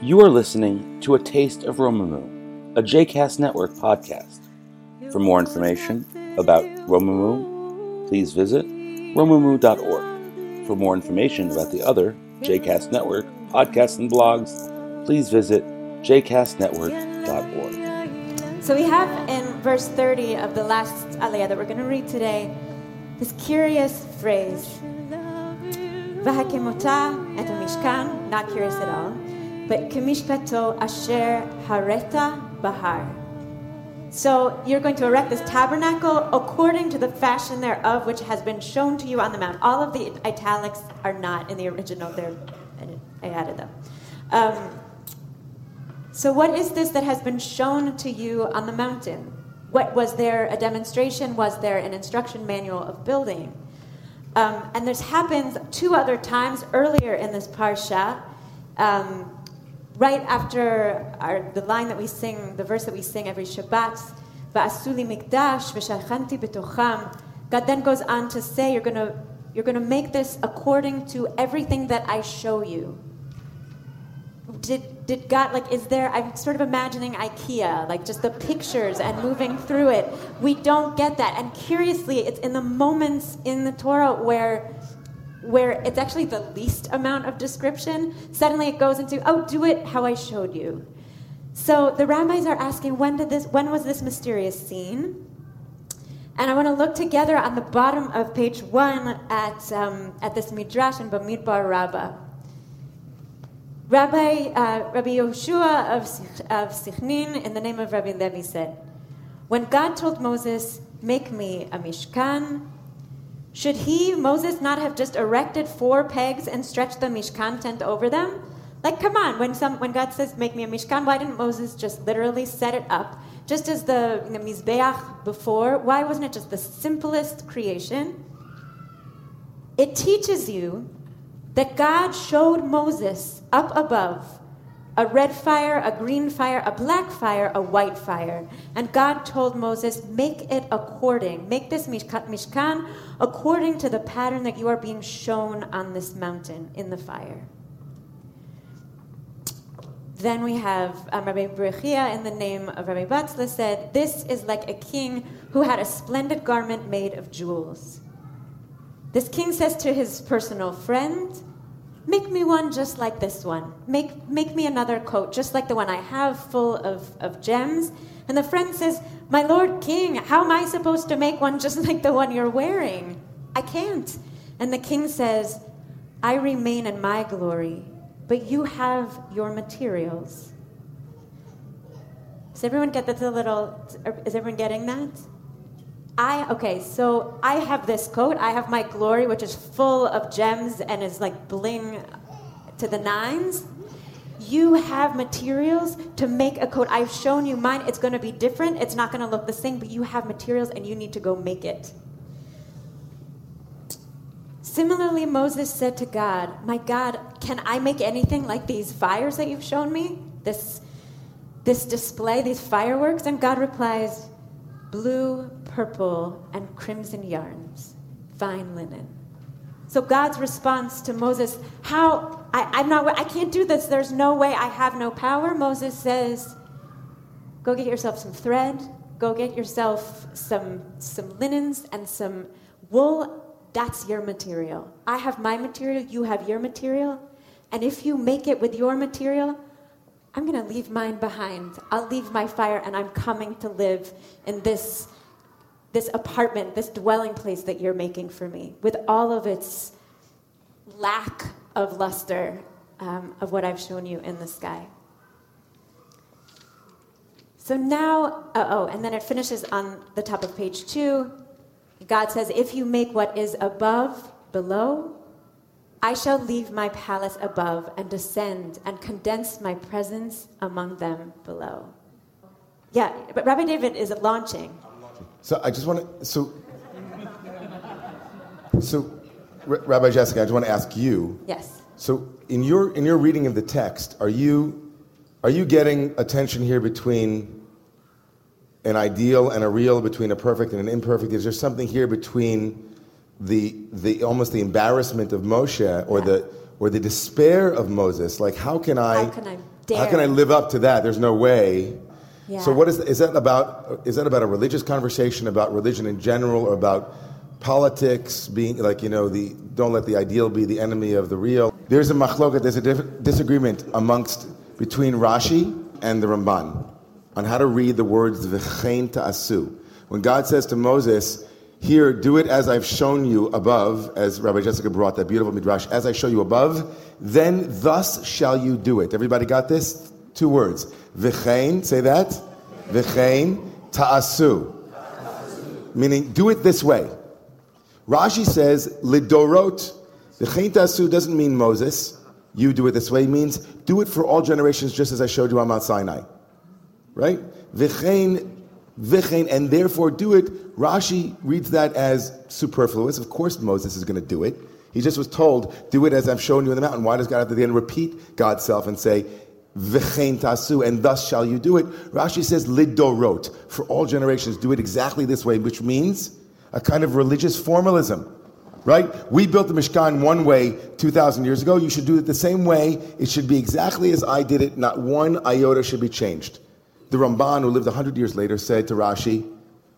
You are listening to A Taste of Romemu, a JCast Network podcast. For more information about Romemu, please visit romemu.org. For more information about the other JCast Network podcasts and blogs, please visit jcastnetwork.org. So we have in verse 30 of the last aliyah that we're going to read today this curious phrase. V'hakemota et mishkan, not curious at all, kemishpato asher hareta bahar. So you're going to erect this tabernacle according to the fashion thereof, which has been shown to you on the mount. All of the italics are not in the original; they're I added them. Um, so, what is this that has been shown to you on the mountain? What was there a demonstration? Was there an instruction manual of building? Um, and this happens two other times earlier in this parsha. Um, right after our, the line that we sing, the verse that we sing every Shabbat, Va'asuli betocham. God then goes on to say, you're going to you're to make this according to everything that I show you. Did, did God, like, is there, I'm sort of imagining IKEA, like just the pictures and moving through it. We don't get that. And curiously, it's in the moments in the Torah where where it's actually the least amount of description, suddenly it goes into, oh, do it how I showed you. So the rabbis are asking, when did this, when was this mysterious scene? And I want to look together on the bottom of page one at, um, at this midrash in Bamidbar Rabbah. Rabbi, uh, Rabbi Yoshua of, of Sichnin, in the name of Rabbi Levi, said, When God told Moses, Make me a Mishkan, should he, Moses, not have just erected four pegs and stretched the Mishkan tent over them? Like, come on, when, some, when God says, Make me a Mishkan, why didn't Moses just literally set it up? Just as the, the Mizbeach before, why wasn't it just the simplest creation? It teaches you that God showed Moses up above a red fire, a green fire, a black fire, a white fire. And God told Moses, make it according, make this Mishkan according to the pattern that you are being shown on this mountain in the fire. Then we have um, Rabbi Berechia in the name of Rabbi Batzla said, This is like a king who had a splendid garment made of jewels. This king says to his personal friend, Make me one just like this one. Make, make me another coat just like the one I have, full of, of gems. And the friend says, My lord king, how am I supposed to make one just like the one you're wearing? I can't. And the king says, I remain in my glory, but you have your materials. Does everyone get that a little? Is everyone getting that? I okay, so I have this coat. I have my glory, which is full of gems and is like bling to the nines. You have materials to make a coat. I've shown you mine. It's going to be different. It's not going to look the same, but you have materials and you need to go make it. Similarly, Moses said to God, My God, can I make anything like these fires that you've shown me? This, this display, these fireworks? And God replies, Blue, purple, and crimson yarns, fine linen. So God's response to Moses, how I, am not I can't do this. There's no way I have no power. Moses says, Go get yourself some thread, go get yourself some some linens and some wool. That's your material. I have my material, you have your material. And if you make it with your material, I'm going to leave mine behind. I'll leave my fire and I'm coming to live in this this apartment, this dwelling place that you're making for me, with all of its lack of luster um, of what I've shown you in the sky. So now, uh, oh, and then it finishes on the top of page two. God says, If you make what is above below, I shall leave my palace above and descend and condense my presence among them below. Yeah, but Rabbi David is launching. So I just want to, so, so R- Rabbi Jessica, I just want to ask you. Yes. So in your, in your reading of the text, are you, are you getting a tension here between an ideal and a real, between a perfect and an imperfect? Is there something here between the, the almost the embarrassment of Moshe or the, or the despair of Moses? Like, how can I, how can I dare. How can I live up to that? There's no way. Yeah. So what is is that about? Is that about a religious conversation about religion in general, or about politics being like you know the don't let the ideal be the enemy of the real? There's a machloket. There's a diff- disagreement amongst between Rashi and the Ramban on how to read the words v'chein ta'asu. When God says to Moses, "Here, do it as I've shown you above," as Rabbi Jessica brought that beautiful midrash, "As I show you above, then thus shall you do it." Everybody got this? Two words. V'chein, say that. V'chein ta'asu. Meaning, do it this way. Rashi says, lidorot. V'chein ta'asu doesn't mean Moses. You do it this way. Means, do it for all generations just as I showed you on Mount Sinai. Right? V'chein, v'chein, and therefore do it. Rashi reads that as superfluous. Of course Moses is going to do it. He just was told, do it as I've shown you in the mountain. Why does God have to then repeat God's self and say, V'chein tasu, and thus shall you do it. Rashi says lidorot, for all generations, do it exactly this way, which means a kind of religious formalism, right? We built the Mishkan one way 2,000 years ago. You should do it the same way. It should be exactly as I did it. Not one iota should be changed. The Ramban, who lived 100 years later, said to Rashi,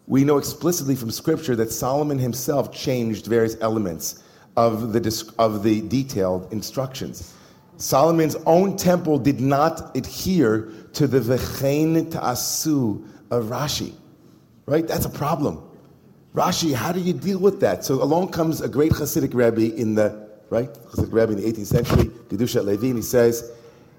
we know explicitly from Scripture that Solomon himself changed various elements of the, of the detailed instructions. Solomon's own temple did not adhere to the V'chein Ta'asu of Rashi. Right? That's a problem. Rashi, how do you deal with that? So along comes a great Hasidic Rebbe in the, right? Hasidic Rebbe in the 18th century, Kedushat Levi, and he says,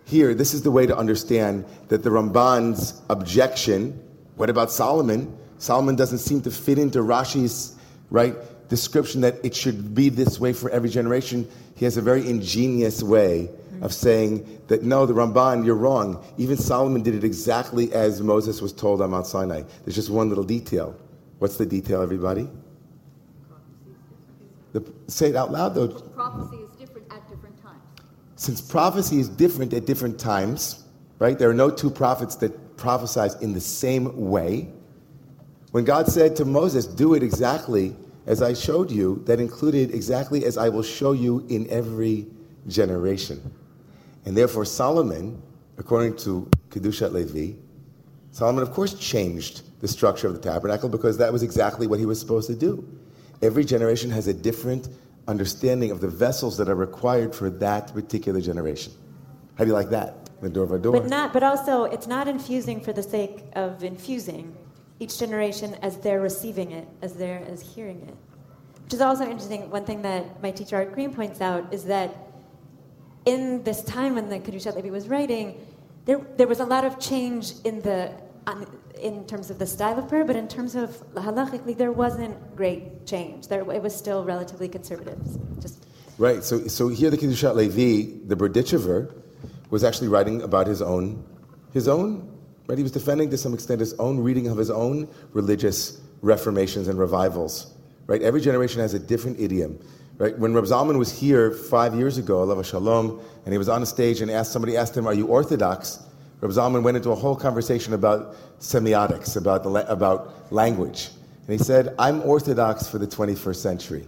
here, this is the way to understand that the Ramban's objection, what about Solomon? Solomon doesn't seem to fit into Rashi's, right, description that it should be this way for every generation. He has a very ingenious way of saying that no, the Ramban, you're wrong. Even Solomon did it exactly as Moses was told on Mount Sinai. There's just one little detail. What's the detail, everybody? The, say it out loud, though. Prophecy is different at different times. Since prophecy is different at different times, right? There are no two prophets that prophesize in the same way. When God said to Moses, "Do it exactly as I showed you," that included exactly as I will show you in every generation. And therefore, Solomon, according to Kedushat Levi, Solomon, of course, changed the structure of the tabernacle because that was exactly what he was supposed to do. Every generation has a different understanding of the vessels that are required for that particular generation. How do you like that? The door of door. But not. But also, it's not infusing for the sake of infusing. Each generation, as they're receiving it, as they're as hearing it, which is also interesting. One thing that my teacher Art Green points out is that in this time when the Kedushat Levi was writing, there, there was a lot of change in the in terms of the style of prayer, but in terms of halachically, there wasn't great change. There, it was still relatively conservative. Just right. So, so here the Kedushat Levi, the Berdichever, was actually writing about his own, his own. Right. He was defending to some extent his own reading of his own religious reformations and revivals. Right. Every generation has a different idiom. Right? When Reb Zalman was here five years ago, Allah Shalom, and he was on a stage and asked somebody asked him, "Are you Orthodox?" Reb Zalman went into a whole conversation about semiotics, about the, about language, and he said, "I'm Orthodox for the 21st century."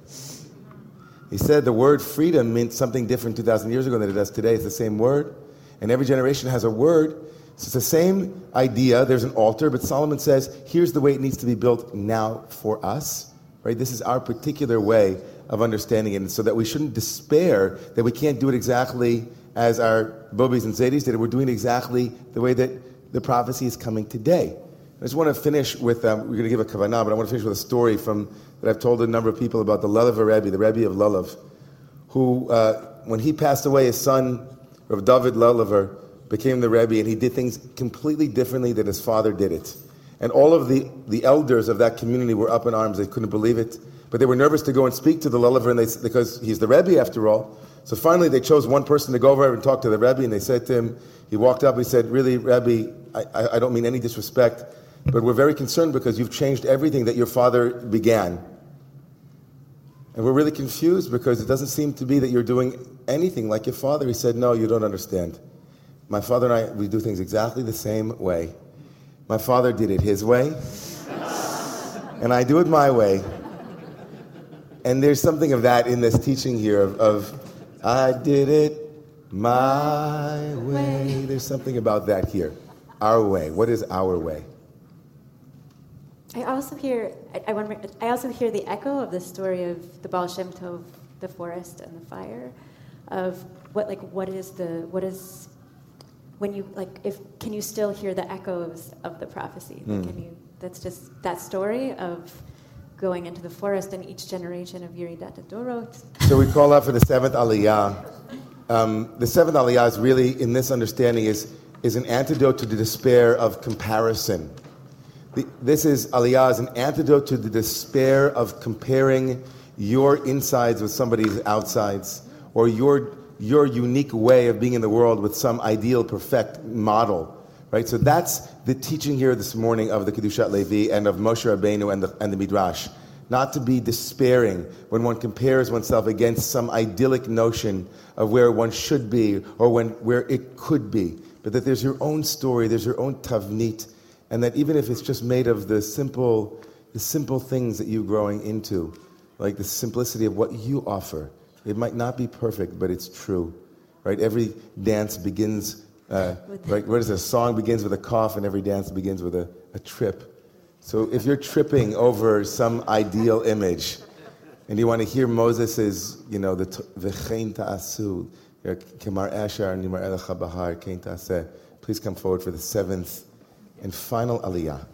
He said the word freedom meant something different 2,000 years ago than it does today. It's the same word, and every generation has a word. So it's the same idea. There's an altar, but Solomon says, "Here's the way it needs to be built now for us." Right? This is our particular way of understanding it, and so that we shouldn't despair that we can't do it exactly as our Bobis and Zadis did it. We're doing exactly the way that the prophecy is coming today. I just want to finish with, um, we're going to give a kavanah, but I want to finish with a story from, that I've told a number of people about the Lulav Rebbe, the Rebbe of Lulav, who, uh, when he passed away, his son, Rav David Lulaver, became the Rebbe, and he did things completely differently than his father did it. And all of the, the elders of that community were up in arms. They couldn't believe it. But they were nervous to go and speak to the Lulaver and they, because he's the Rebbe after all. So finally they chose one person to go over and talk to the Rebbe and they said to him, he walked up, he said, really, Rebbe, I, I don't mean any disrespect, but we're very concerned because you've changed everything that your father began. And we're really confused because it doesn't seem to be that you're doing anything like your father. He said, no, you don't understand. My father and I, we do things exactly the same way. My father did it his way, and I do it my way. And there's something of that in this teaching here of, of I did it My way. There's something about that here. Our way. What is our way? I also hear I, I, wonder, I also hear the echo of the story of the Baal Shem Tov, the forest and the fire, of what like what is the what is when you like if can you still hear the echoes of the prophecy? Like, Can you? That's just that story of going into the forest and each generation of Yeridat Dorot. So we call out for the seventh aliyah. Um, the seventh aliyah is really, in this understanding, is, is an antidote to the despair of comparison. The, this is aliyah is an antidote to the despair of comparing your insides with somebody's outsides, or your your unique way of being in the world with some ideal, perfect model. Right? So that's the teaching here this morning of the Kedushat Levi and of Moshe Rabbeinu and the, and the Midrash. Not to be despairing when one compares oneself against some idyllic notion of where one should be or when, where it could be, but that there's your own story, there's your own tavnit, and that even if it's just made of the simple, the simple things that you're growing into, like the simplicity of what you offer, it might not be perfect, but it's true, right? Every dance begins, uh, right? What is it? A song begins with a cough, and every dance begins with a, a trip. So if you're tripping over some ideal image, and you want to hear Moses' you know, the v'chein ta'asu, kemar ashar nimar elecha bahar, kein ta'aseh, please come forward for the seventh and final aliyah.